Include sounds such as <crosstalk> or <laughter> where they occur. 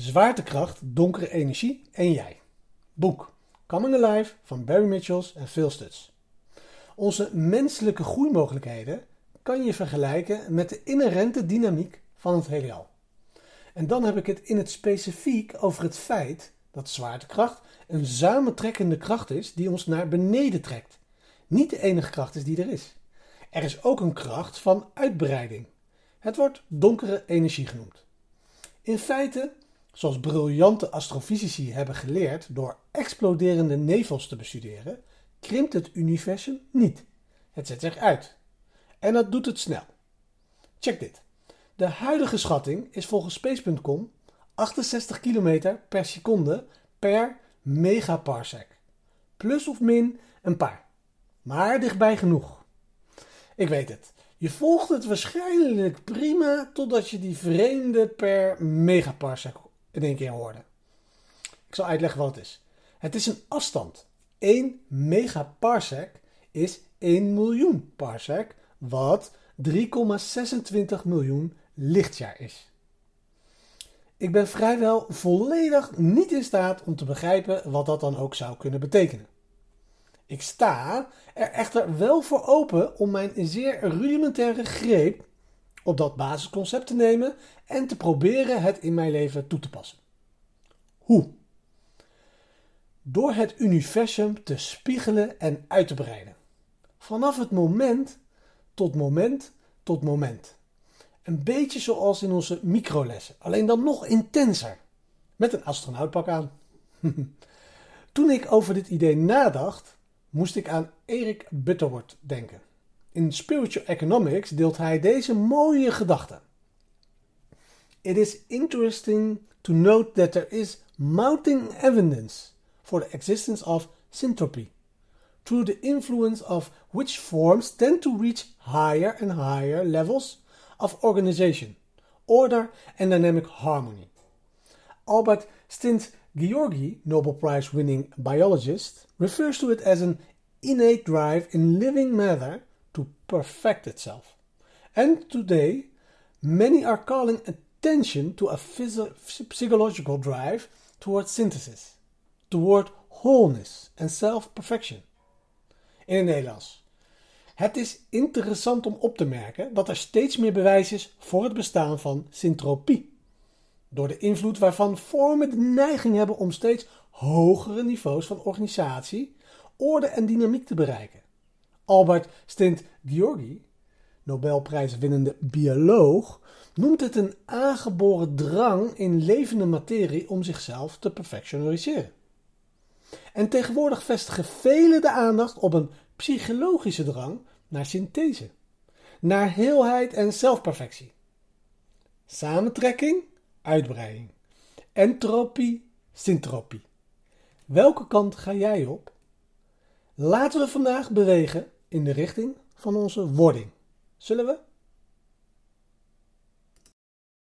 Zwaartekracht, donkere energie en jij. Boek Coming Alive van Barry Mitchells en Phil Stutz. Onze menselijke groeimogelijkheden kan je vergelijken met de inherente dynamiek van het heelal. En dan heb ik het in het specifiek over het feit dat zwaartekracht een samentrekkende kracht is die ons naar beneden trekt. Niet de enige kracht is die er is. Er is ook een kracht van uitbreiding. Het wordt donkere energie genoemd. In feite, zoals briljante astrofysici hebben geleerd door exploderende nevels te bestuderen, krimpt het universum niet. Het zet zich uit. En dat doet het snel. Check dit. De huidige schatting is volgens Space.com 68 km per seconde per megaparsec. Plus of min een paar. Maar dichtbij genoeg. Ik weet het. Je volgt het waarschijnlijk prima totdat je die vreemde per megaparsec in één keer hoorde. Ik zal uitleggen wat het is. Het is een afstand. 1 megaparsec is 1 miljoen parsec, wat 3,26 miljoen lichtjaar is. Ik ben vrijwel volledig niet in staat om te begrijpen wat dat dan ook zou kunnen betekenen. Ik sta er echter wel voor open om mijn zeer rudimentaire greep op dat basisconcept te nemen en te proberen het in mijn leven toe te passen. Hoe? Door het universum te spiegelen en uit te breiden. Vanaf het moment tot moment tot moment. Een beetje zoals in onze microlessen, alleen dan nog intenser. Met een astronautpak aan. <laughs> Toen ik over dit idee nadacht, moest ik aan Erik Butterworth denken. In Spiritual Economics deelt hij deze mooie gedachte. It is interesting to note that there is mounting evidence for the existence of syntropy, through the influence of which forms tend to reach higher and higher levels of organization, order and dynamic harmony. Albert Stint Georgi, Nobel Prize winning biologist, refers to it as an innate drive in living matter to perfect itself. And today, many are calling attention to a psychological drive toward synthesis, toward wholeness and self perfection. In het Nederlands. Het is interessant om op te merken dat er steeds meer bewijs is voor het bestaan van syntropie. Door de invloed waarvan vormen de neiging hebben om steeds hogere niveaus van organisatie, orde en dynamiek te bereiken. Albert Stint Georgi, Nobelprijswinnende bioloog, noemt het een aangeboren drang in levende materie om zichzelf te perfectionaliseren. En tegenwoordig vestigen velen de aandacht op een psychologische drang naar synthese, naar heelheid en zelfperfectie. Samentrekking, uitbreiding. Entropie, syntropie. Welke kant ga jij op? Laten we vandaag bewegen in de richting van onze wording. Zullen we?